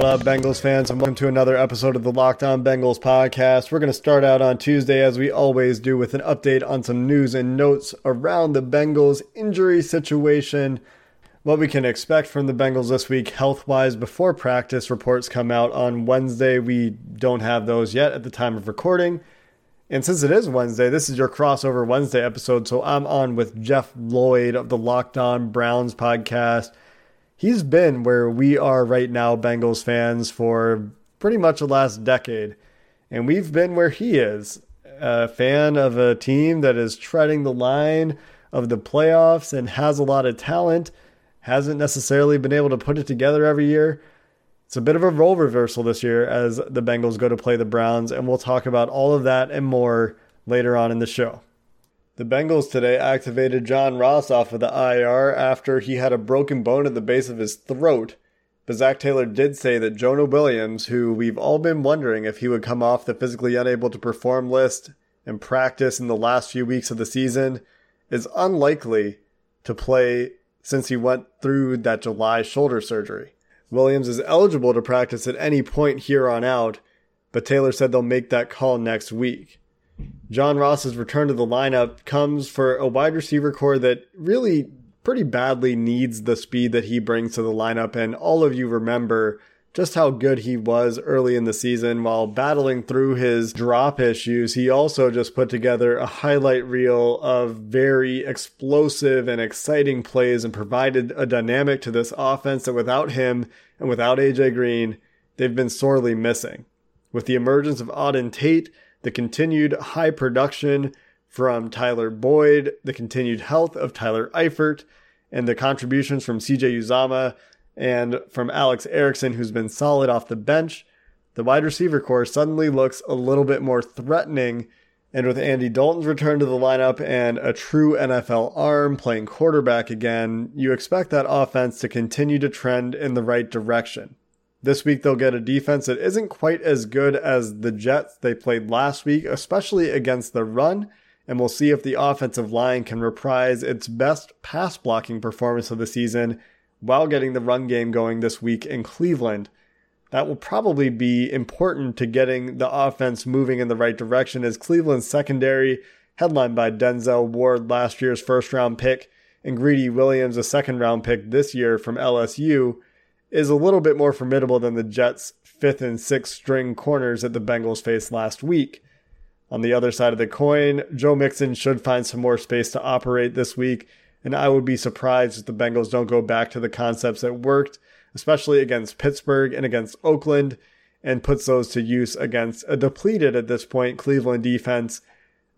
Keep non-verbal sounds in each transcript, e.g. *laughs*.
What up, Bengals fans, and welcome to another episode of the Locked On Bengals podcast. We're going to start out on Tuesday, as we always do, with an update on some news and notes around the Bengals injury situation, what we can expect from the Bengals this week health wise before practice reports come out on Wednesday. We don't have those yet at the time of recording. And since it is Wednesday, this is your crossover Wednesday episode. So I'm on with Jeff Lloyd of the Locked On Browns podcast he's been where we are right now, Bengals fans, for pretty much the last decade. And we've been where he is a fan of a team that is treading the line of the playoffs and has a lot of talent, hasn't necessarily been able to put it together every year. It's a bit of a role reversal this year as the Bengals go to play the Browns, and we'll talk about all of that and more later on in the show. The Bengals today activated John Ross off of the IR after he had a broken bone at the base of his throat. But Zac Taylor did say that Jonah Williams, who we've all been wondering if he would come off the physically unable to perform list and practice in the last few weeks of the season, is unlikely to play since he went through that July shoulder surgery. Williams is eligible to practice at any point here on out, but Taylor said they'll make that call next week. John Ross's return to the lineup comes for a wide receiver corps that really pretty badly needs the speed that he brings to the lineup. And all of you remember just how good he was early in the season while battling through his drop issues. He also just put together a highlight reel of very explosive and exciting plays and provided a dynamic to this offense that without him and without AJ Green, they've been sorely missing. With the emergence of Auden Tate, the continued high production from Tyler Boyd, the continued health of Tyler Eifert, and the contributions from CJ Uzomah and from Alex Erickson, who's been solid off the bench, the wide receiver corps suddenly looks a little bit more threatening. And with Andy Dalton's return to the lineup and a true NFL arm playing quarterback again, you expect that offense to continue to trend in the right direction. This week they'll get a defense that isn't quite as good as the Jets they played last week, especially against the run, and we'll see if the offensive line can reprise its best pass blocking performance of the season while getting the run game going this week in Cleveland. That will probably be important to getting the offense moving in the right direction as Cleveland's secondary, headlined by Denzel Ward, last year's first round pick, and Greedy Williams, a second round pick this year from LSU, is a little bit more formidable than the Jets' fifth and sixth string corners that the Bengals faced last week. On the other side of the coin, Joe Mixon should find some more space to operate this week, and I would be surprised if the Bengals don't go back to the concepts that worked, especially against Pittsburgh and against Oakland, and puts those to use against a depleted at this point Cleveland defense,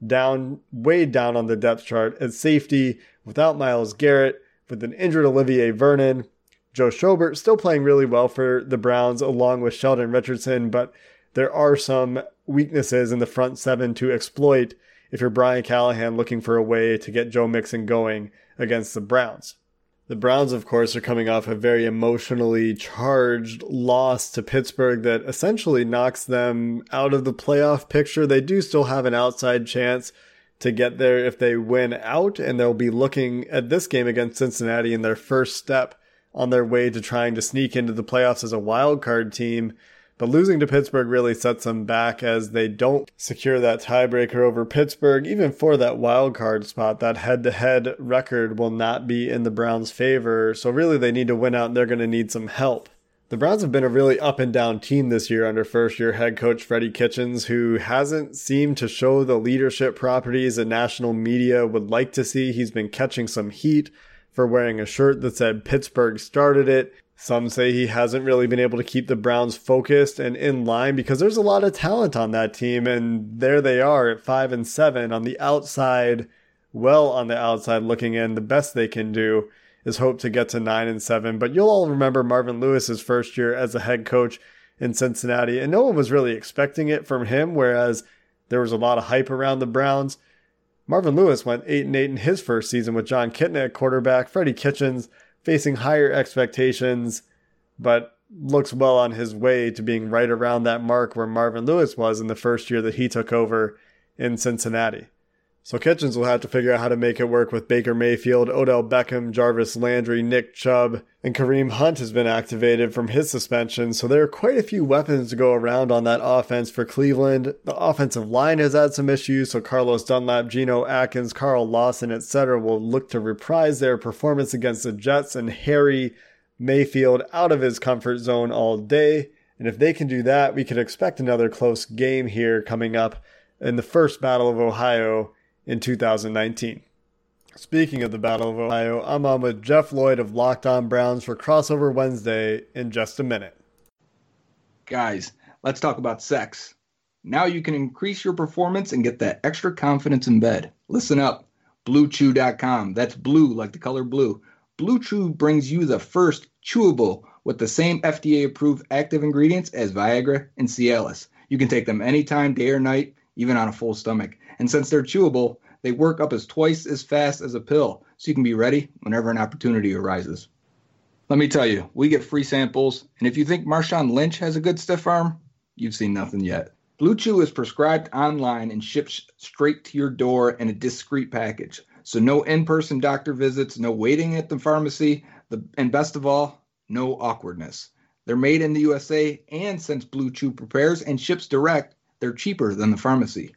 down way down on the depth chart at safety without Myles Garrett, with an injured Olivier Vernon, Joe Schobert still playing really well for the Browns along with Sheldon Richardson, but there are some weaknesses in the front seven to exploit if you're Brian Callahan looking for a way to get Joe Mixon going against the Browns. The Browns, of course, are coming off a very emotionally charged loss to Pittsburgh that essentially knocks them out of the playoff picture. They do still have an outside chance to get there if they win out, and they'll be looking at this game against Cincinnati in their first step on their way to trying to sneak into the playoffs as a wild card team. But losing to Pittsburgh really sets them back as they don't secure that tiebreaker over Pittsburgh. Even for that wild card spot, that head to head record will not be in the Browns' favor. So really, they need to win out and they're going to need some help. The Browns have been a really up and down team this year under first year head coach Freddie Kitchens, who hasn't seemed to show the leadership properties that national media would like to see. He's been catching some heat for wearing a shirt that said Pittsburgh started it. Some say he hasn't really been able to keep the Browns focused and in line because there's a lot of talent on that team, and there they are at five and seven on the outside, well on the outside looking in. The best they can do is hope to get to nine and seven. But you'll all remember Marvin Lewis's first year as a head coach in Cincinnati, and no one was really expecting it from him, whereas there was a lot of hype around the Browns. Marvin Lewis went eight and eight in his first season with Jon Kitna at quarterback. Freddie Kitchens facing higher expectations, but looks well on his way to being right around that mark where Marvin Lewis was in the first year that he took over in Cincinnati. So Kitchens will have to figure out how to make it work with Baker Mayfield, Odell Beckham, Jarvis Landry, Nick Chubb, and Kareem Hunt has been activated from his suspension. So there are quite a few weapons to go around on that offense for Cleveland. The offensive line has had some issues, so Carlos Dunlap, Geno Atkins, Carl Lawson, etc. will look to reprise their performance against the Jets and Harry Mayfield out of his comfort zone all day. And if they can do that, we could expect another close game here coming up in the first Battle of Ohio in 2019. Speaking of the Battle of Ohio, I'm on with Jeff Lloyd of Locked On Browns for Crossover Wednesday in just a minute. Guys, let's talk about sex. Now you can increase your performance and get that extra confidence in bed. Listen up. BlueChew.com. That's blue like the color blue. Blue Chew brings you the first chewable with the same FDA approved active ingredients as Viagra and Cialis. You can take them anytime, day or night, even on a full stomach. And since they're chewable, they work up as twice as fast as a pill, so you can be ready whenever an opportunity arises. Let me tell you, we get free samples, and if you think Marshawn Lynch has a good stiff arm, you've seen nothing yet. Blue Chew is prescribed online and ships straight to your door in a discreet package. So no in-person doctor visits, no waiting at the pharmacy, the, and best of all, no awkwardness. They're made in the USA, and since Blue Chew prepares and ships direct, they're cheaper than the pharmacy.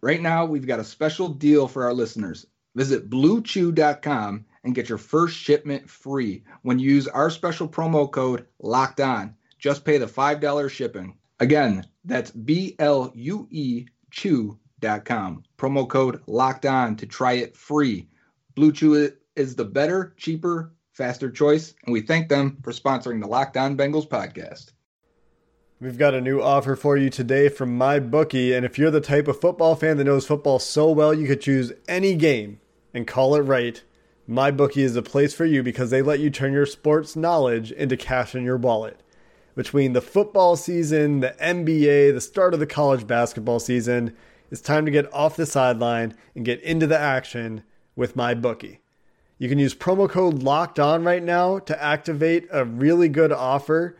Right now, we've got a special deal for our listeners. Visit bluechew.com and get your first shipment free when you use our special promo code locked on. Just pay the $5 shipping. Again, that's B L U E chew.com. Promo code locked on to try it free. Blue Chew is the better, cheaper, faster choice, and we thank them for sponsoring the Locked On Bengals podcast. We've got a new offer for you today from MyBookie, and if you're the type of football fan that knows football so well you could choose any game and call it right, MyBookie is the place for you because they let you turn your sports knowledge into cash in your wallet. Between the football season, the NBA, the start of the college basketball season, it's time to get off the sideline and get into the action with MyBookie. You can use promo code LOCKED ON right now to activate a really good offer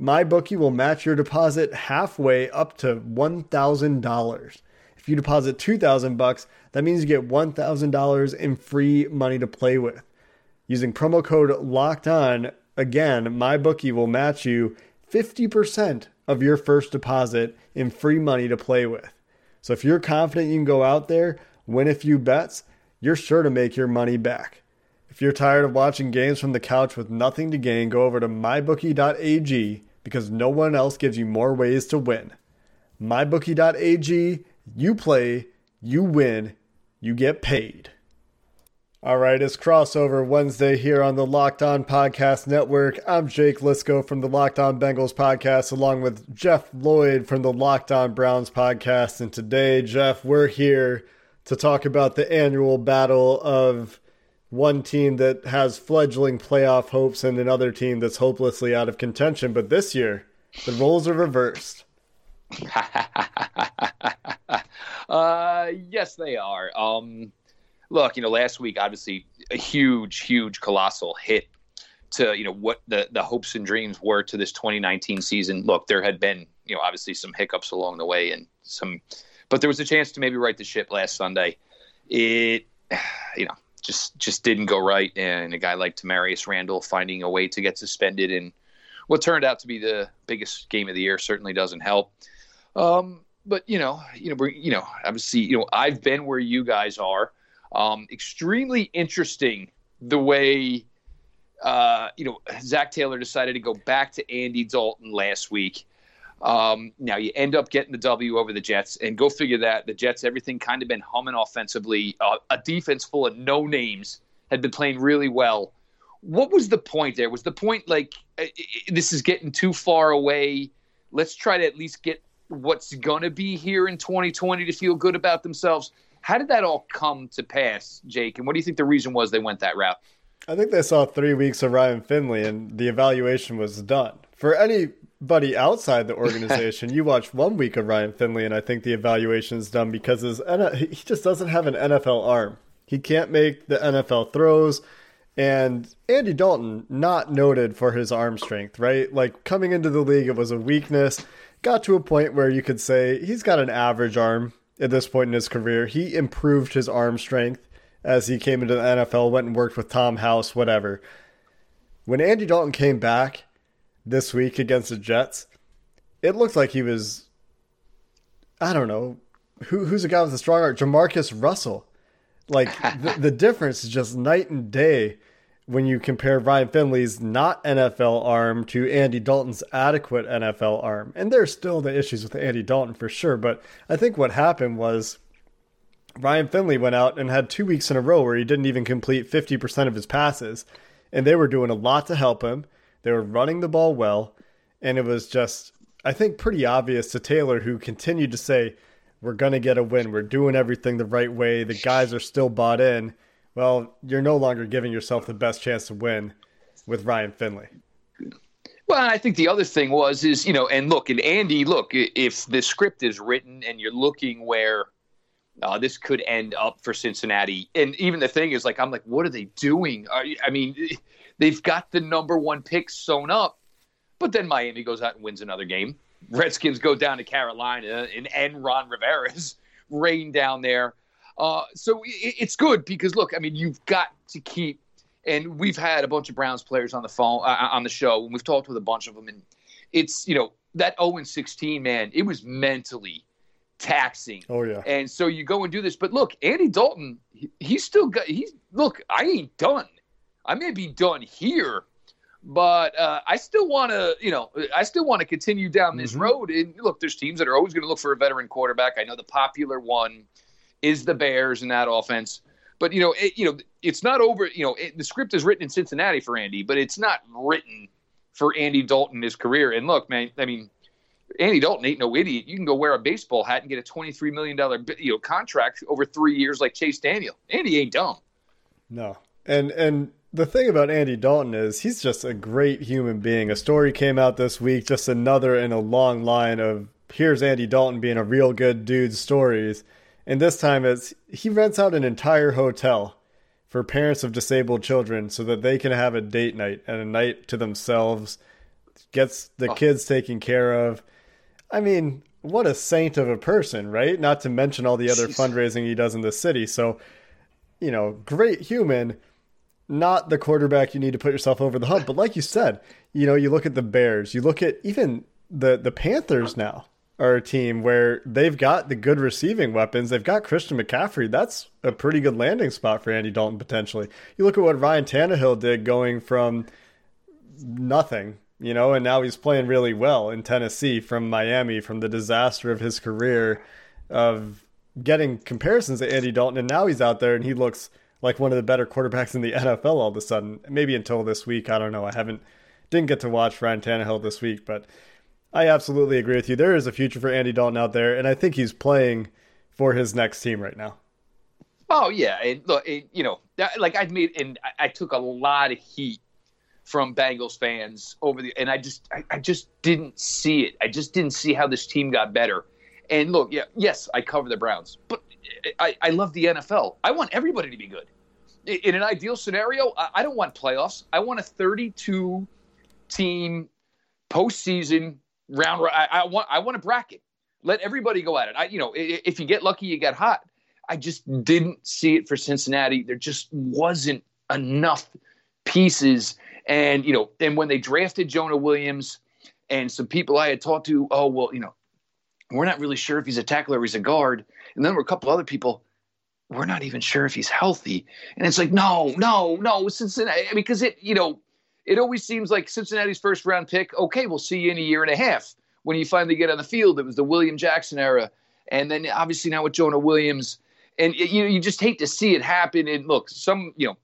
MyBookie will match your deposit halfway up to $1,000. If you deposit 2000 bucks, that means you get $1,000 in free money to play with. Using promo code LOCKED ON, again, MyBookie will match you 50% of your first deposit in free money to play with. So if you're confident you can go out there, win a few bets, you're sure to make your money back. If you're tired of watching games from the couch with nothing to gain, go over to mybookie.ag because no one else gives you more ways to win. mybookie.ag, you play, you win, you get paid. All right, it's crossover Wednesday here on the Locked On Podcast Network. I'm Jake Liskow from the Locked On Bengals podcast, along with Jeff Lloyd from the Locked On Browns podcast. And today, Jeff, we're here to talk about the annual battle of one team that has fledgling playoff hopes and another team that's hopelessly out of contention. But this year, the roles are reversed. *laughs* uh, yes, they are. Um, look, you know, last week, obviously, a huge, huge, colossal hit to you know what the the hopes and dreams were to this 2019 season. Look, there had been you know obviously some hiccups along the way and some, but there was a chance to maybe right the ship last Sunday. It, *sighs* you know, just just didn't go right. And a guy like Damarious Randall finding a way to get suspended in what turned out to be the biggest game of the year certainly doesn't help. Um, but you know, you know, you know, obviously, you know, I've been where you guys are. Um, extremely interesting the way uh, you know Zac Taylor decided to go back to Andy Dalton last week. Um, now you end up getting the W over the Jets, and go figure that the Jets everything kind of been humming offensively. Uh, a defense full of no names had been playing really well. What was the point there? Was the point like uh, this is getting too far away? Let's try to at least get what's going to be here in 2020 to feel good about themselves. How did that all come to pass, Jake? And what do you think the reason was they went that route? I think they saw three weeks of Ryan Finley and the evaluation was done. For anybody outside the *laughs* organization, you watch one week of Ryan Finley and I think the evaluation is done because his, he just doesn't have an NFL arm. He can't make the NFL throws. And Andy Dalton, not noted for his arm strength, right? Like coming into the league, it was a weakness. Got to a point where you could say he's got an average arm at this point in his career. He improved his arm strength as he came into the NFL, went and worked with Tom House, whatever. When Andy Dalton came back this week against the Jets, it looked like he was, I don't know, who, who's a guy with a strong arm? Jamarcus Russell. Like *laughs* the, the difference is just night and day when you compare Ryan Finley's not NFL arm to Andy Dalton's adequate NFL arm. And there's still the issues with Andy Dalton for sure. But I think what happened was Ryan Finley went out and had two weeks in a row where he didn't even complete 50% of his passes. And they were doing a lot to help him. They were running the ball well. And it was just, I think, pretty obvious to Taylor, who continued to say, We're going to get a win. We're doing everything the right way. The guys are still bought in. Well, you're no longer giving yourself the best chance to win with Ryan Finley. Well, I think the other thing was is you know, and look, and Andy, look, if the script is written and you're looking where uh, this could end up for Cincinnati. And even the thing is, like, I'm like, what are they doing? Are, I mean, they've got the number one pick sewn up, but then Miami goes out and wins another game. Redskins go down to Carolina and, and Ron Rivera's *laughs* reign down there. Uh, so it, it's good because look, I mean, you've got to keep, and we've had a bunch of Browns players on the phone uh, on the show, and we've talked with a bunch of them, and it's you know that 0 16 man, it was mentally taxing. Oh yeah. And so you go and do this, but look, Andy Dalton, he, he's still got. He's look, I ain't done. I may be done here, but uh, I still want to, you know, I still want to continue down this Mhm. road. And look, there's teams that are always going to look for a veteran quarterback. I know the popular one is the Bears in that offense. But you know, it, you know, it's not over. You know, it, the script is written in Cincinnati for Andy, but it's not written for Andy Dalton in his career. And look, man, I mean, Andy Dalton ain't no idiot. You can go wear a baseball hat and get a twenty-three million dollar you know contract over three years like Chase Daniel. Andy ain't dumb. No. And and the thing about Andy Dalton is he's just a great human being. A story came out this week, just another in a long line of here's Andy Dalton being a real good dude stories. And this time it's he rents out an entire hotel for parents of disabled children so that they can have a date night and a night to themselves. Gets the Oh. kids taken care of. I mean, what a saint of a person, right? Not to mention all the other Jeez. fundraising he does in the city. So, you know, great human, not the quarterback you need to put yourself over the hump. But like you said, you know, you look at the Bears, you look at even the the Panthers now are a team where they've got the good receiving weapons. They've got Christian McCaffrey. That's a pretty good landing spot for Andy Dalton potentially. You look at what Ryan Tannehill did going from nothing, you know, and now he's playing really well in Tennessee from Miami from the disaster of his career of getting comparisons to Andy Dalton and now he's out there and he looks like one of the better quarterbacks in the *laughs* NFL all of a sudden. Maybe until this week, I don't know. I haven't didn't get to watch Ryan Tannehill this week, but I absolutely agree with you. There is a future for Andy Dalton out there and I think he's playing for his next team right now. Oh yeah, and look, you know, that, like I've made, and I, I took a lot of heat from Bengals fans over the, and I just, I, I just didn't see it. I just didn't see how this team got better. And look, yeah, yes, I cover the Browns, but I, I love the NFL. I want everybody to be good. In an ideal scenario, I, I don't want playoffs. I want a 32 team postseason round. I, I want, I want a bracket. Let everybody go at it. I, you know, if you get lucky, you get hot. I just didn't see it for Cincinnati. There just wasn't enough pieces. And you know, and when they drafted Jonah Williams, and some people I had talked to, oh well, you know, we're not really sure if he's a tackler or he's a guard. And then there were a couple other people, we're not even sure if he's healthy. And it's like, no, no, no, Cincinnati, because it, you know, it always seems like Cincinnati's first round pick. Okay, we'll see you in a year and a half when you finally get on the field. It was the William Jackson era, and then obviously now with Jonah Williams, and it, you you just hate to see it happen. And look, some you know,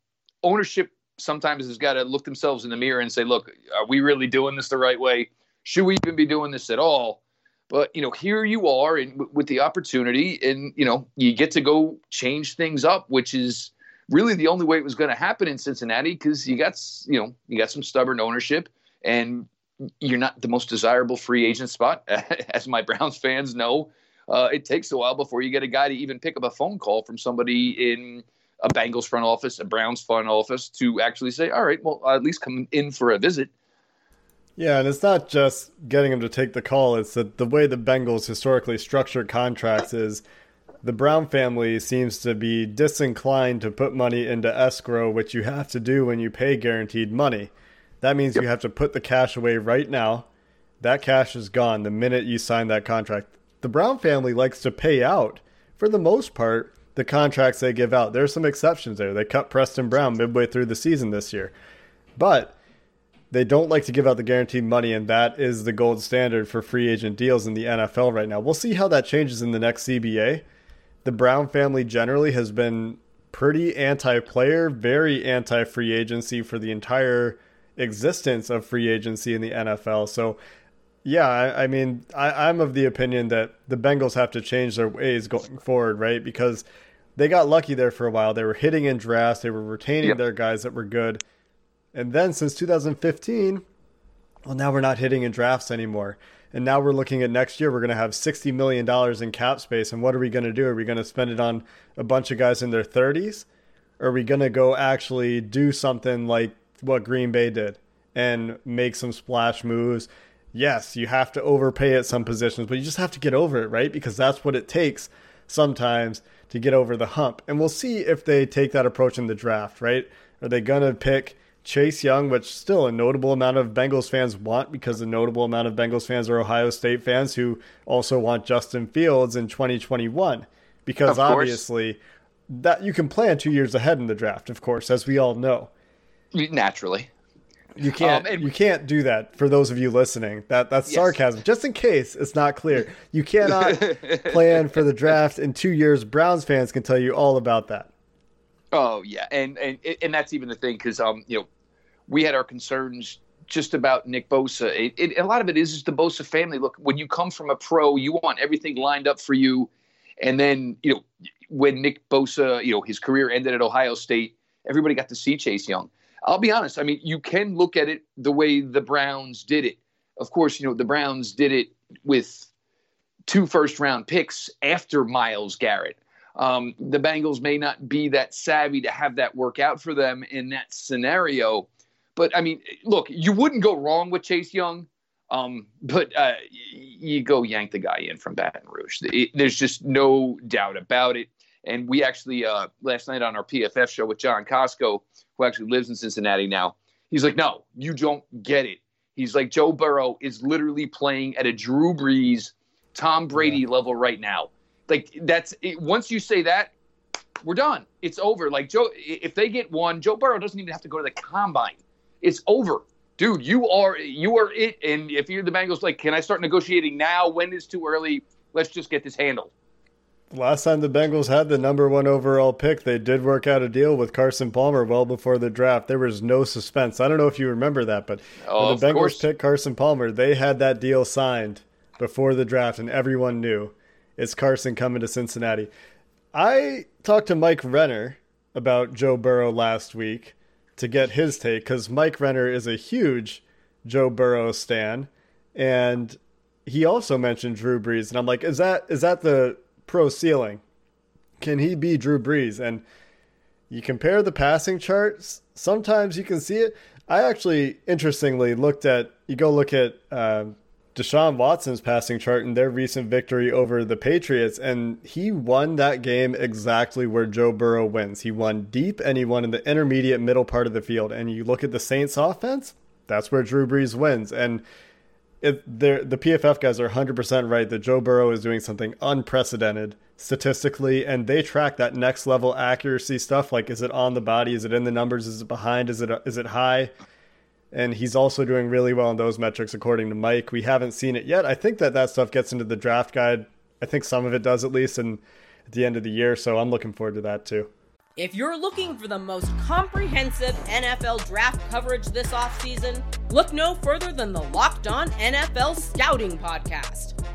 ownership sometimes has got to look themselves in the mirror and say, look, are we really doing this the right way? Should we even be doing this at all? But you know, here you are, and with the opportunity, and you know, you get to go change things up, which is really the only way it was going to happen in Cincinnati because you got you know you got some stubborn ownership, and you're not the most desirable free agent spot, *laughs* as my Browns fans know. Uh, it takes a while before you get a guy to even pick up a phone call from somebody in a Bengals front office, a Browns front office, to actually say, "All right, well, I'll at least come in for a visit." Yeah, and it's not just getting him to take the call. It's that the way the Bengals historically structured contracts is the Brown family seems to be disinclined to put money into escrow, which you have to do when you pay guaranteed money. That means you have to put the cash away right now. That cash is gone the minute you sign that contract. The Brown family likes to pay out, for the most part, the contracts they give out. There's some exceptions there. They cut Preston Brown midway through the season this year. But they don't like to give out the guaranteed money, and that is the gold standard for free agent deals in the NFL right now. We'll see how that changes in the next CBA. The Brown family generally has been pretty anti player, very anti free agency for the entire existence of free agency in the NFL. So, yeah, I, I mean, I, I'm of the opinion that the Bengals have to change their ways going forward, right? Because they got lucky there for a while. They were hitting in drafts, they were retaining Yep. their guys that were good. And then since 2015, well, now we're not hitting in drafts anymore. And now we're looking at next year, we're going to have $60 million in cap space. And what are we going to do? Are we going to spend it on a bunch of guys in their 30s? Or are we going to go actually do something like what Green Bay did and make some splash moves? Yes, you have to overpay at some positions, but you just have to get over it, right? Because that's what it takes sometimes to get over the hump. And we'll see if they take that approach in the draft, right? Are they going to pick Chase Young, which still a notable amount of Bengals fans want because a notable amount of Bengals fans are Ohio State fans who also want Justin Fields in 2021 because obviously that you can plan 2 years ahead in the draft, of course, as we all know. Naturally, You can't Um, and- you can't do that for those of you listening. That that's Yes. sarcasm. Just in case it's not clear. You cannot *laughs* plan for the draft in 2 years. Browns fans can tell you all about that. Oh yeah, and and and that's even the thing because um you know we had our concerns just about Nick Bosa. It, it, a lot of it is just the Bosa family. Look, when you come from a pro, you want everything lined up for you, and then you know when Nick Bosa, you know his career ended at Ohio State, everybody got to see Chase Young. I'll be honest. I mean, you can look at it the way the Browns did it. Of course, you know the Browns did it with two first round picks after Myles Garrett. Um, the Bengals may not be that savvy to have that work out for them in that scenario. But I mean, look, you wouldn't go wrong with Chase Young. Um, but uh, you go yank the guy in from Baton Rouge. It- there's just no doubt about it. And we actually uh, last night on our PFF show with John Costco, who actually lives in Cincinnati now, he's like, "No, you don't get it." He's like, "Joe Burrow is literally playing at a Drew Brees, Tom Brady level right now." Like that's it, once you say that, we're done. It's over. Like Joe, if they get one, Joe Burrow doesn't even have to go to the combine. It's over, dude. You are you are it. And if you're the Bengals, like, can I start negotiating now? When is too early? Let's just get this handled. Last time the Bengals had the number one overall pick, they did work out a deal with Carson Palmer well before the draft. There was no suspense. I don't know if you remember that, but Oh, when the Bengals course. picked Carson Palmer, they had that deal signed before the draft, and everyone knew it's Carson coming to Cincinnati. I talked to Mike Renner about Joe Burrow last week to get his take because Mike Renner is a huge Joe Burrow stan, and he also mentioned Drew Brees, and I'm like, is that is that the pro ceiling? Can he be Drew Brees? And you compare the passing charts. Sometimes you can see it. I actually, interestingly, looked at. You go look at um Deshaun Watson's passing chart in their recent victory over the Patriots, and he won that game exactly where Joe Burrow wins. He won deep and he won in the intermediate middle part of the field. And you look at the Saints offense, that's where Drew Brees wins. And the PFF guys are 100% right that Joe Burrow is doing something unprecedented statistically, and they track that next level accuracy stuff. Like, is it on the body? Is it in the numbers? Is it behind? Is it is it high? And he's also doing really well in those metrics according to Mike. We haven't seen it yet. I think that that stuff gets into the draft guide. I think some of it does at least, and at the end of the year. So I'm looking forward to that too. If you're looking for the most comprehensive NFL draft coverage this offseason, look no further than the Locked On NFL Scouting Podcast.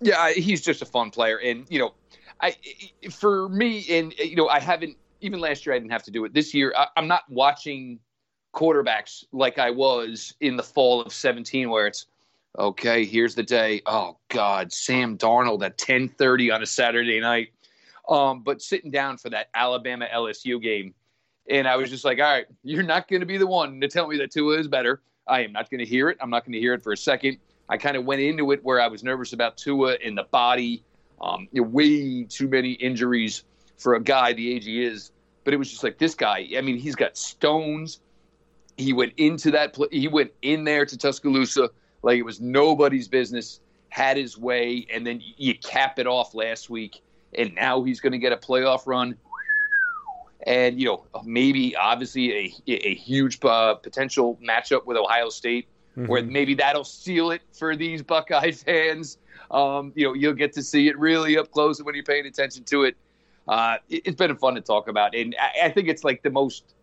Yeah, he's just a fun player, and you know, I for me, and you know, I haven't even last year I didn't have to do it. This year, I, I'm not watching quarterbacks like I was in the fall of 17, where it's okay. Here's the day. Oh God, Sam Darnold at 10:30 on a Saturday night. Um, but sitting down for that Alabama LSU game, and I was just like, all right, you're not going to be the one to tell me that Tua is better. I am not going to hear it. I'm not going to hear it for a second. I kind of went into it where I was nervous about Tua in the body. Um, you know, way too many injuries for a guy the age he is. But it was just like this guy. I mean, he's got stones. He went into that. Pl- he went in there to Tuscaloosa like it was nobody's business. Had his way, and then you cap it off last week, and now he's going to get a playoff run. And you know, maybe obviously a a huge uh, potential matchup with Ohio State mm-hmm. where maybe that'll seal it for these Buckeye fans. Um, you know, you'll get to see it really up close when you're paying attention to it. Uh, it has been fun to talk about, and I, I, think it's like the most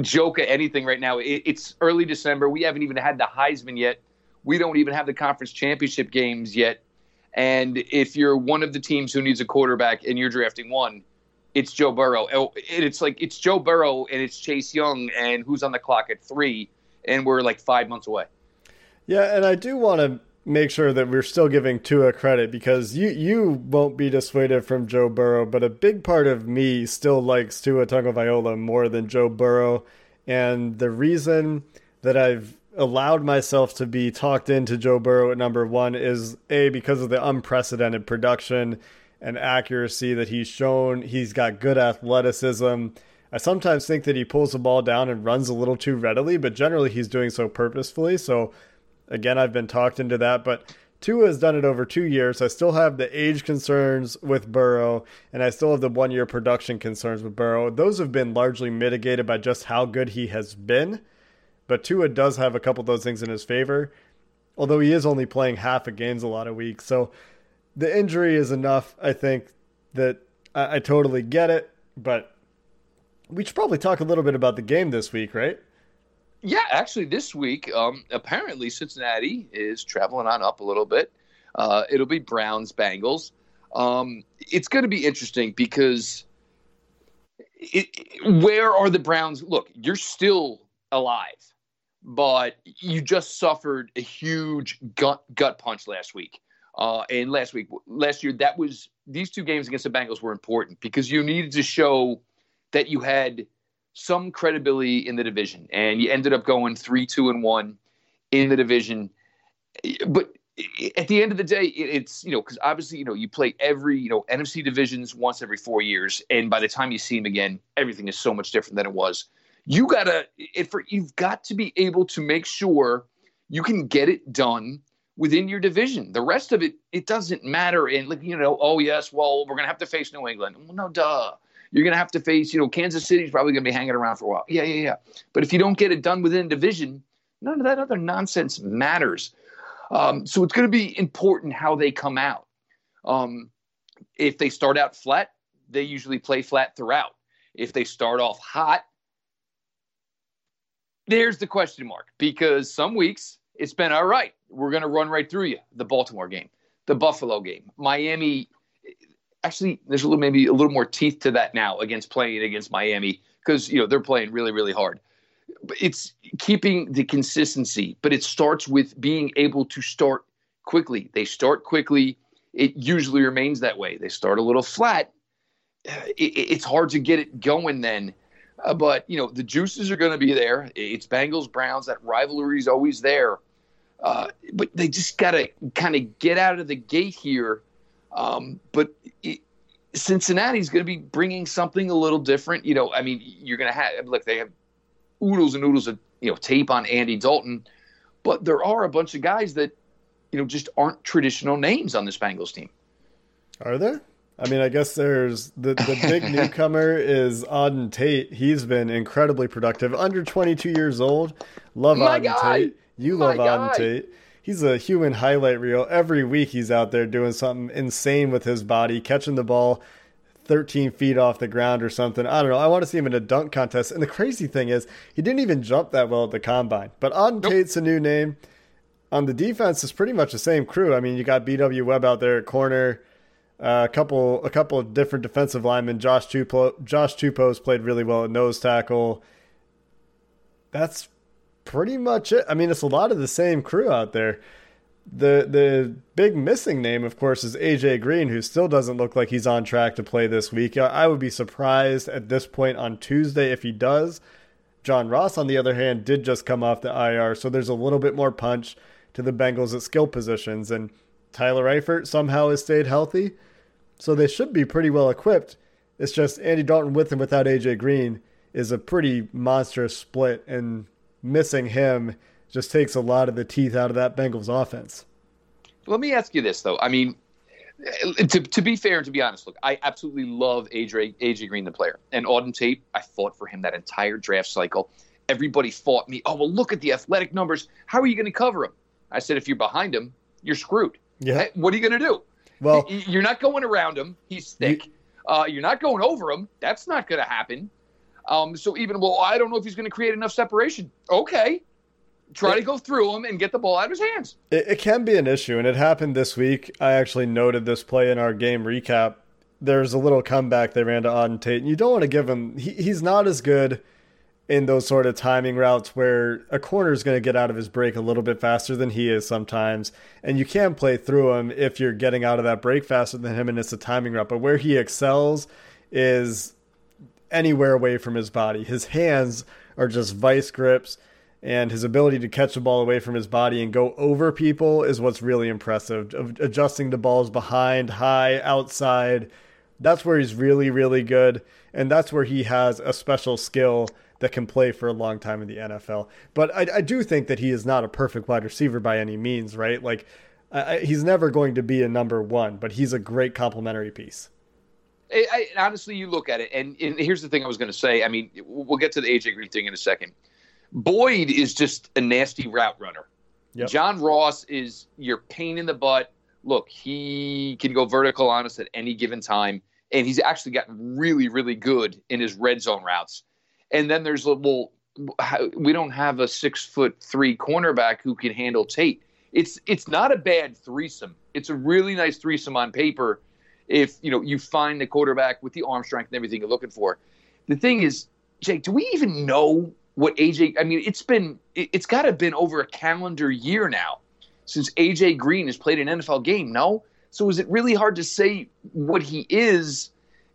joke of anything right now. It, it's early December. We haven't even had the Heisman yet. We don't even have the conference championship games yet. And if you're one of the teams who needs a quarterback and you're drafting one, it's Joe Burrow. Oh, it's like it's Joe Burrow and it's Chase Young and who's on the clock at three, and we're like five months away. Yeah, and I do want to make sure that we're still giving Tua credit because you you won't be dissuaded from Joe Burrow, but a big part of me still likes Tua Tagovailoa more than Joe Burrow, and the reason that I've allowed myself to be talked into Joe Burrow at number one is a because of the unprecedented production and accuracy that he's shown. He's got good athleticism. I sometimes think that he pulls the ball down and runs a little too readily, but generally he's doing so purposefully. So Again, I've been talked into that, but Tua has done it over two years. I still have the age concerns with Burrow, and I still have the one year production concerns with Burrow. Those have been largely mitigated by just how good he has been. But Tua does have a couple of those things in his favor, although he is only playing half of games a lot of weeks. So the injury is enough, I think, that I, I totally get it. But we should probably talk a little bit about the game this week, right? Yeah, actually, this week, um, apparently Cincinnati is traveling on up a little bit. Uh, it'll be Browns Bengals. Um, it's going to be interesting because it, where are the Browns? Look, you're still alive, but you just suffered a huge gut gut punch last week. Uh, and last week, last year, that was these two games against the Bengals were important because you needed to show that you had some credibility in the division, and you ended up going three, two, and one in the division. But at the end of the day, it's you know because obviously you know you play every you know NFC divisions once every four years, and by the time you see them again, everything is so much different than it was. You gotta it for you've got to be able to make sure you can get it done within your division. The rest of it, it doesn't matter. And like you know, oh yes, well we're gonna have to face New England. Well, no, duh. You're going to have to face, you know, Kansas City's probably going to be hanging around for a while. Yeah, yeah, yeah. But if you don't get it done within division, none of that other nonsense matters. Um, so it's going to be important how they come out. Um, if they start out flat, they usually play flat throughout. If they start off hot, there's the question mark because some weeks it's been all right. We're going to run right through you. The Baltimore game, the Buffalo game, Miami. Actually, there's a little maybe a little more teeth to that now against playing against Miami because you know they're playing really really hard. But it's keeping the consistency, but it starts with being able to start quickly. They start quickly. It usually remains that way. They start a little flat. It, it's hard to get it going then. Uh, but you know the juices are going to be there. It's Bengals Browns. That rivalry is always there. Uh, but they just got to kind of get out of the gate here. Um, but it, Cincinnati's going to be bringing something a little different. You know, I mean, you're going to have look. They have oodles and oodles of you know tape on Andy Dalton, but there are a bunch of guys that you know just aren't traditional names on this Bengals team. Are there? I mean, I guess there's the the big *laughs* newcomer is Auden Tate. He's been incredibly productive. Under 22 years old. Love My Auden guy. Tate. You My love Auden. Tate. He's a human highlight reel. Every week he's out there doing something insane with his body, catching the ball 13 feet off the ground or something. I don't know. I want to see him in a dunk contest. And the crazy thing is, he didn't even jump that well at the combine. But Auden Tate's a new name. On the defense, it's pretty much the same crew. I mean, you got BW Webb out there at corner. Uh, a couple, a couple of different defensive linemen. Josh Tupou, Josh Tupou's played really well at nose tackle. That's pretty much it. I mean, it's a lot of the same crew out there. The the big missing name, of course, is AJ Green, who still doesn't look like he's on track to play this week. I- would be surprised at this point on Tuesday if he does. John Ross, on the other hand, did just come off the IR, so there's a little bit more punch to the Bengals at skill positions. And Tyler Eifert somehow has stayed healthy, so they should be pretty well equipped. It's just Andy Dalton with and without AJ Green is a pretty monstrous split, and missing him just takes a lot of the teeth out of that Bengals offense. Let me ask you this though. I mean, to, to be fair and to be honest, look, I absolutely love AJ AJ Green the player and Auden Tate. I fought for him that entire draft cycle. Everybody fought me. Oh well, look at the athletic numbers. How are you going to cover him? I said, if you're behind him, you're screwed. Yeah. What are you going to do? Well, you're not going around him. He's thick. Uh, you're not going over him. That's not going to happen. Um, so even well, I don't know if he's going to create enough separation. Okay, try to go through him and get the ball out of his hands. It, it can be an issue, and it happened this week. I actually noted this play in our game recap. There's a little comeback they ran to Auden Tate, and you don't want to give him. He, he's not as good in those sort of timing routes where a corner is going to get out of his break a little bit faster than he is sometimes, and you can play through him if you're getting out of that break faster than him, and it's a timing route. But where he excels is anywhere away from his body. His hands are just vice grips, and his ability to catch the ball away from his body and go over people is what's really impressive. Adjusting the balls behind, high, outside, that's where he's really, really good, and that's where he has a special skill that can play for a long time in the NFL. But I, I do think that he is not a perfect wide receiver by any means, right? Like, I- he's never going to be a number one, but he's a great complementary piece. I, I, honestly, you look at it, and, and here's the thing I was going to say. I mean, we'll get to the AJ Green thing in a second. Boyd is just a nasty route runner. Yep. John Ross is your pain in the butt. Look, he can go vertical on us at any given time, and he's actually gotten really, really good in his red zone routes. And then there's a well, we don't have a six foot three cornerback who can handle Tate. It's it's not a bad threesome. It's a really nice threesome on paper if you know you find the quarterback with the arm strength and everything you're looking for. The thing is, Jake, do we even know what AJ? I mean, it's been it, it's got to been over a calendar year now since AJ Green has played an NFL game. No, so is it really hard to say what he is?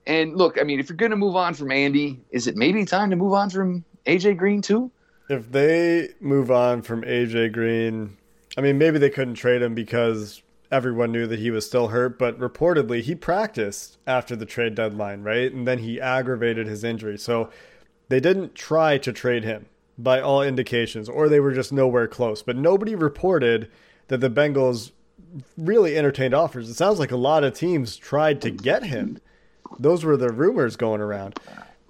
And look, I mean, if you're going to move on from Andy, is it maybe time to move on from AJ Green too? if they move on from AJ Green, I mean, maybe they couldn't trade him because everyone knew that he was still hurt, but reportedly he practiced after the trade deadline, right? And then he aggravated his injury. So they didn't try to trade him by all indications, or they were just nowhere close. But nobody reported that the Bengals really entertained offers. It sounds like a lot of teams tried to get him. Those were the rumors going around.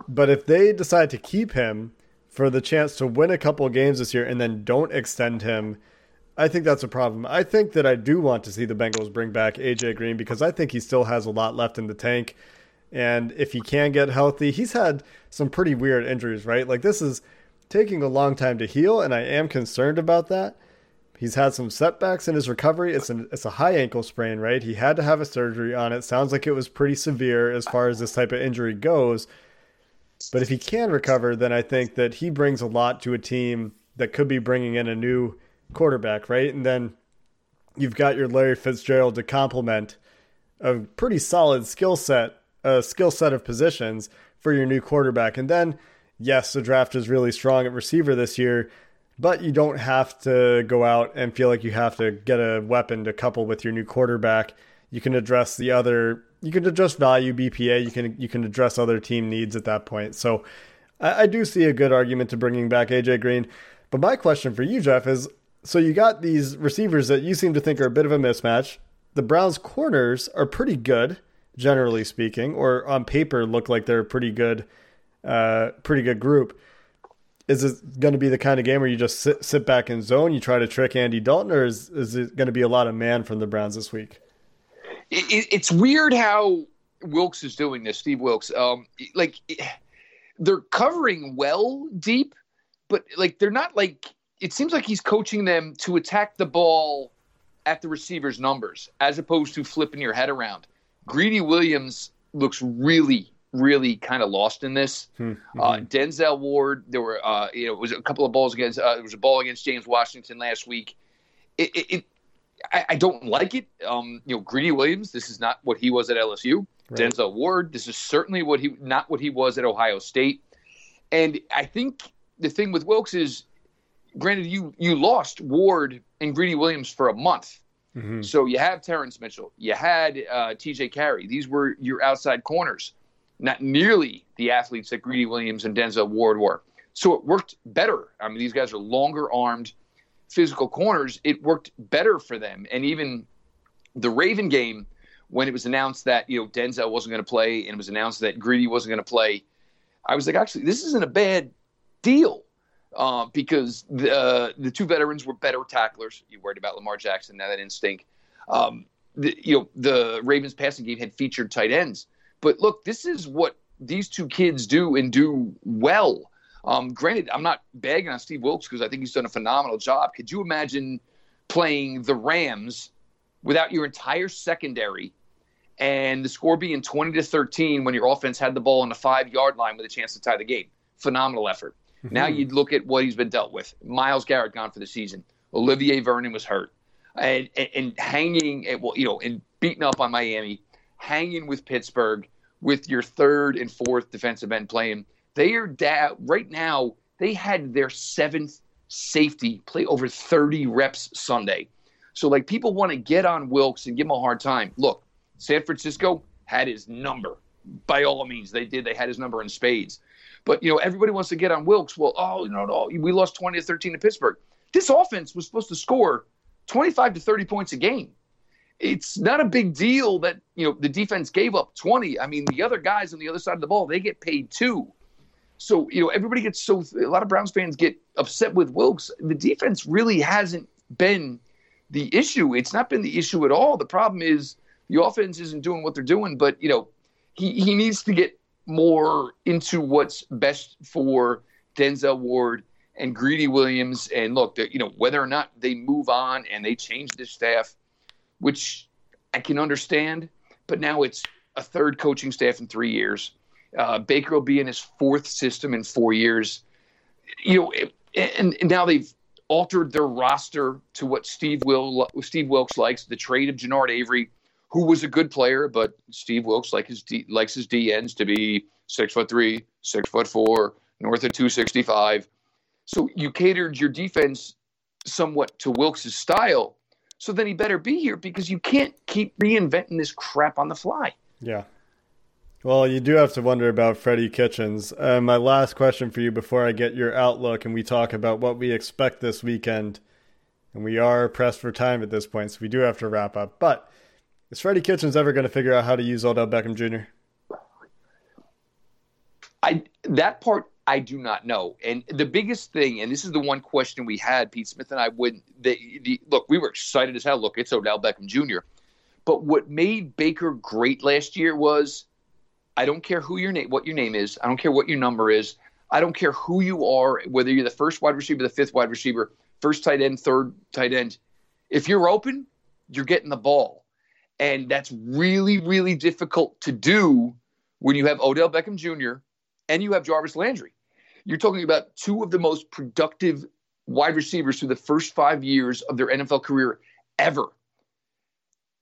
But if they decide to keep him for the chance to win a couple games this year and then don't extend him, I think that's a problem. I think that I do want to see the Bengals bring back AJ Green because I think he still has a lot left in the tank. And if he can get healthy, he's had some pretty weird injuries, right? Like this is taking a long time to heal, and I am concerned about that. He's had some setbacks in his recovery. It's an it's a high ankle sprain, right? He had to have a surgery on it. Sounds like it was pretty severe as far as this type of injury goes. But if he can recover, then I think that he brings a lot to a team that could be bringing in a new quarterback, right? And then you've got your Larry Fitzgerald to complement a pretty solid skill set, a skill set of positions for your new quarterback. And then, yes, the draft is really strong at receiver this year, but you don't have to go out and feel like you have to get a weapon to couple with your new quarterback. You can address the other, you can address value BPA. You can you can address other team needs at that point. So I, I do see a good argument to bringing back AJ Green. But my question for you, Jeff, is so you got these receivers that you seem to think are a bit of a mismatch. The Browns' corners are pretty good, generally speaking, or on paper look like they're a pretty good, uh, pretty good group. Is it going to be the kind of game where you just sit, sit back in zone, you try to trick Andy Dalton, or is, is it going to be a lot of man from the Browns this week? It, it's weird how Wilks is doing this, Steve Wilks. Um, like they're covering well deep, but like they're not like it seems like he's coaching them to attack the ball at the receiver's numbers as opposed to flipping your head around. Greedy Williams looks really, really kind of lost in this. Mm-hmm. Uh, Denzel Ward, there were, uh, you know, it was a couple of balls against, uh, there was a ball against James Washington last week. It, it, it I, I, don't like it. Um, you know, Greedy Williams, this is not what he was at LSU. Right. Denzel Ward, this is certainly what he, not what he was at Ohio State. And I think the thing with Wilks is granted, you you lost Ward and Greedy Williams for a month. Mm-hmm. So you have Terrence Mitchell, you had uh, T.J. Carrie. These were your outside corners, not nearly the athletes that Greedy Williams and Denzel Ward were. So it worked better. I mean, these guys are longer armed, physical corners. It worked better for them. And even the Raven game, when it was announced that you know Denzel wasn't going to play, and it was announced that Greedy wasn't going to play, I was like, actually, this isn't a bad deal uh, because the uh, the two veterans were better tacklers. You worried about Lamar Jackson, now that didn't stink. Um, the, you know, the Ravens passing game had featured tight ends, but look, this is what these two kids do and do well. Um, granted, I'm not bagging on Steve Wilks because I think he's done a phenomenal job. Could you imagine playing the Rams without your entire secondary and the score being 20 to 13 when your offense had the ball on the five yard line with a chance to tie the game? Phenomenal effort. Mm-hmm. Now you'd look at what he's been dealt with. Myles Garrett gone for the season. Olivier Vernon was hurt, and and, and hanging at well, you know, and beaten up on Miami, hanging with Pittsburgh with your third and fourth defensive end playing. They are da- right now. They had their seventh safety play over 30 reps Sunday. So like people want to get on Wilks and give him a hard time. Look, San Francisco had his number. By all means, they did. They had his number in spades. But you know, everybody wants to get on Wilks. Well, oh, you know, no, we lost 20 to 13 to Pittsburgh. This offense was supposed to score 25 to 30 points a game. It's not a big deal that you know the defense gave up 20. I mean, the other guys on the other side of the ball they get paid too. So you know, everybody gets so a lot of Browns fans get upset with Wilks. The defense really hasn't been the issue. It's not been the issue at all. The problem is the offense isn't doing what they're doing. But you know, he he needs to get more into what's best for Denzel Ward and Greedy Williams. And look, you know, whether or not they move on and they change the staff, which I can understand, but now it's a third coaching staff in three years. Uh, Baker will be in his fourth system in four years. You know, and, and now they've altered their roster to what Steve Will Steve Wilks likes. The trade of Genard Avery who was a good player, but Steve Wilks like his D, likes his DNs to be six foot three, six foot four, north of two sixty five. So you catered your defense somewhat to Wilks's style. So then he better be here because you can't keep reinventing this crap on the fly. Yeah. Well, you do have to wonder about Freddie Kitchens. Uh, my last question for you before I get your outlook and we talk about what we expect this weekend. And we are pressed for time at this point, so we do have to wrap up. But is Freddie Kitchens ever going to figure out how to use Odell Beckham Jr.? I that part I do not know. And the biggest thing, and this is the one question we had, Pete Smith and I would the, the look, we were excited as hell. Look, it's Odell Beckham Jr. But what made Baker great last year was I don't care who your name what your name is, I don't care what your number is, I don't care who you are, whether you're the first wide receiver, the fifth wide receiver. first tight end, third tight end. If you're open, you're getting the ball. And that's really, really difficult to do when you have Odell Beckham Jr. and you have Jarvis Landry. You're talking about two of the most productive wide receivers through the first five years of their NFL career ever.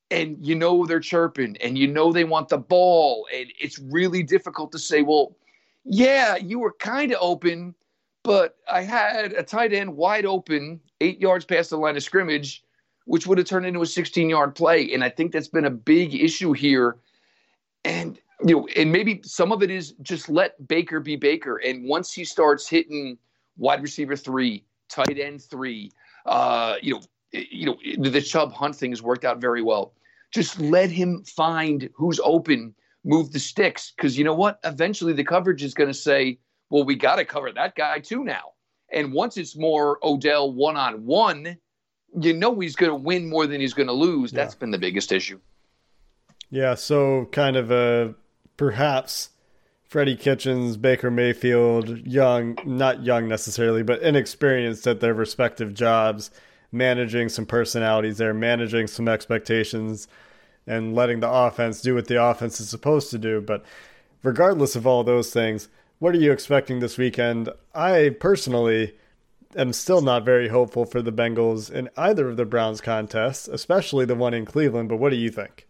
And you know they're chirping and you know they want the ball. And it's really difficult to say, well, yeah, you were kind of open, but I had a tight end wide open, eight yards past the line of scrimmage, which would have turned into a 16 yard play. And I think that's been a big issue here. And you know, and maybe some of it is just let Baker be Baker. And once he starts hitting wide receiver three, tight end three, uh, you know, you know, the Chubb Hunt thing has worked out very well. Just let him find who's open, move the sticks, because you know what? Eventually, the coverage is going to say, "Well, we got to cover that guy too now." And once it's more Odell one on one, you know he's going to win more than he's going to lose. That's been the biggest issue. Yeah, so kind of a perhaps Freddie Kitchens, Baker Mayfield, young, not young necessarily, but inexperienced at their respective jobs, managing some personalities there, managing some expectations, and letting the offense do what the offense is supposed to do. But regardless of all those things, what are you expecting this weekend? I personally am still not very hopeful for the Bengals in either of the Browns contests, especially the one in Cleveland. But what do you think?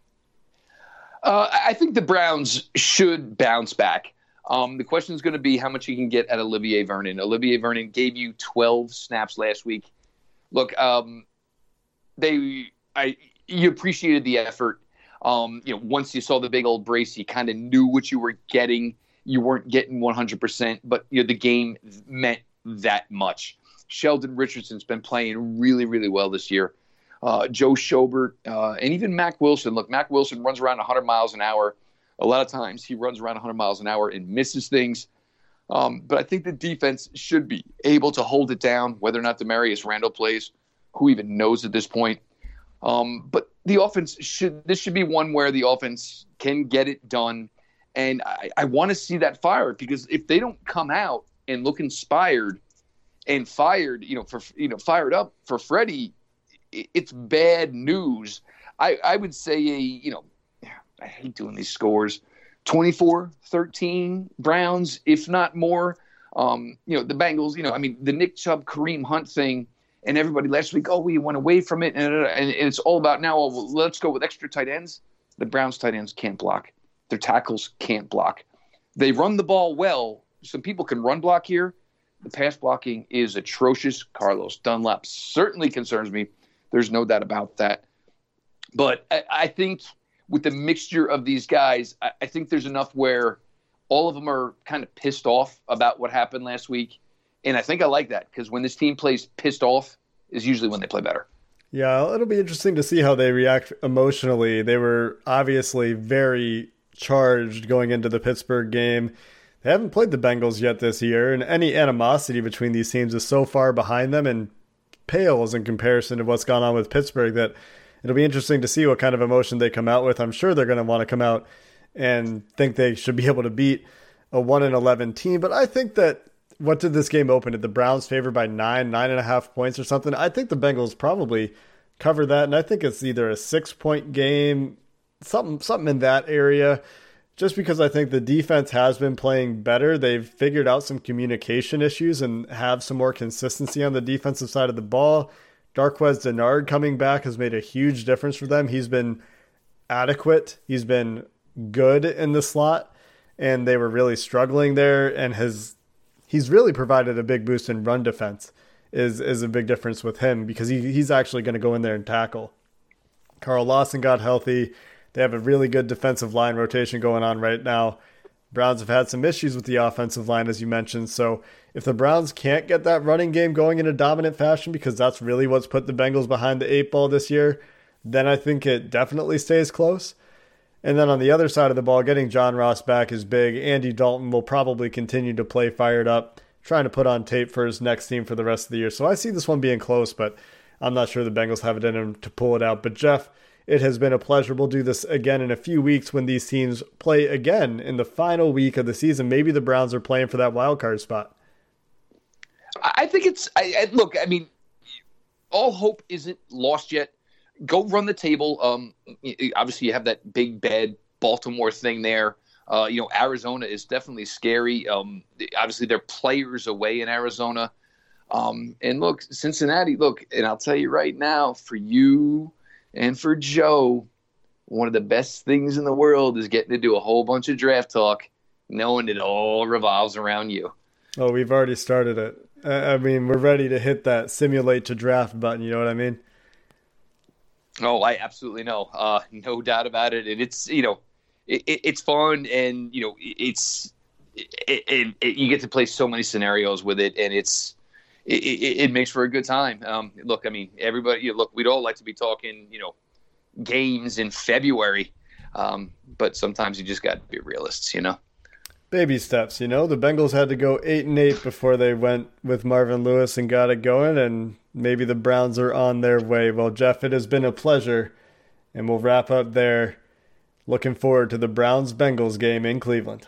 Uh, I think the Browns should bounce back. Um, the question is going to be how much you can get at Olivier Vernon. Olivier Vernon gave you 12 snaps last week. Look, um, they, I, you appreciated the effort. Um, you know, once you saw the big old brace, you kind of knew what you were getting. You weren't getting 100%, but you know the game meant that much. Sheldon Richardson's been playing really, really well this year uh, Joe Schobert, uh, and even Mack Wilson. Look, Mack Wilson runs around 100 miles an hour. A lot of times he runs around 100 miles an hour and misses things. Um, but I think the defense should be able to hold it down, whether or not Damarious Randall plays. Who even knows at this point? Um, but the offense should this should be one where the offense can get it done, and I, I want to see that fire because if they don't come out and look inspired and fired, you know, for you know, fired up for Freddie, it's bad news. I, I would say a, you know, I hate doing these scores. 24 13 Browns, if not more. Um, you know, the Bengals, you know, I mean, the Nick Chubb, Kareem Hunt thing, and everybody last week, oh, we went away from it. And, and it's all about now, oh, well, let's go with extra tight ends. The Browns tight ends can't block, their tackles can't block. They run the ball well. Some people can run block here. The pass blocking is atrocious. Carlos Dunlap certainly concerns me. There's no doubt about that. But I, I think with the mixture of these guys, I, I think there's enough where all of them are kind of pissed off about what happened last week. And I think I like that because when this team plays pissed off is usually when they play better. Yeah, it'll be interesting to see how they react emotionally. They were obviously very charged going into the Pittsburgh game. They haven't played the Bengals yet this year, and any animosity between these teams is so far behind them and pales in comparison to what's gone on with Pittsburgh that it'll be interesting to see what kind of emotion they come out with. I'm sure they're going to want to come out and think they should be *laughs* able to beat a one and eleven team. But I think that what did this game open? Did the Browns favor by nine, nine and a half points or something? I think the Bengals probably cover that, and I think it's either a six point game, something something in that area. Just because I think the defense has been playing better, they've figured out some communication issues and have some more consistency on the defensive side of the ball. Darqueze Dennard coming back has made a huge difference for them. He's been adequate. He's been good in the slot, and they were really struggling there. And has he's really provided a big boost in run defense. Is is a big difference with him because he, he's actually going to go in there and tackle. Carl Lawson got healthy. They have a really good defensive line rotation going on right now. Browns have had some issues with the offensive line, as you mentioned. So if the Browns can't get that running game going in a dominant fashion, because that's really what's put the Bengals behind the eight ball this year, then I think it definitely stays close. And then on the other side of the ball, getting John Ross back is big. Andy Dalton will probably continue to play fired up, trying to put on tape for his next team for the rest of the year. So I see this one being close, but I'm not sure the Bengals have it in them to pull it out. But Jeff, it has been a pleasure. We'll do this again in a few weeks when these teams play again in the final week of the season. Maybe the Browns are playing for that wild card spot. I think it's. I, I, look. I mean, all hope isn't lost yet. Go run the table. Um, obviously, you have that big bad Baltimore thing there. Uh, you know, Arizona is definitely scary. Um, obviously, they're players away in Arizona. Um, and look, Cincinnati, look, and I'll tell you right now, for you and for Joe, one of the best things in the world is getting to do a whole bunch of draft talk, knowing it all revolves around you. Oh, we've already started it. I mean, we're ready to hit that simulate to draft button. You know what I mean? Oh, I absolutely know. Uh, no doubt about it. And it's, you know, it, it, it's fun and, you know, it's, it, you get to play so many scenarios with it and it's, it, makes for a good time. Um, look, I mean, everybody, you look, we'd all like to be talking, you know, games in February. Um, but sometimes you just got to be realists, you know? baby steps. You know, the Bengals had to go eight and eight before they went with Marvin Lewis and got it going, and maybe the Browns are on their way. Well, Jeff, it has been a pleasure, and we'll wrap up there. Looking forward to the Browns Bengals game in Cleveland.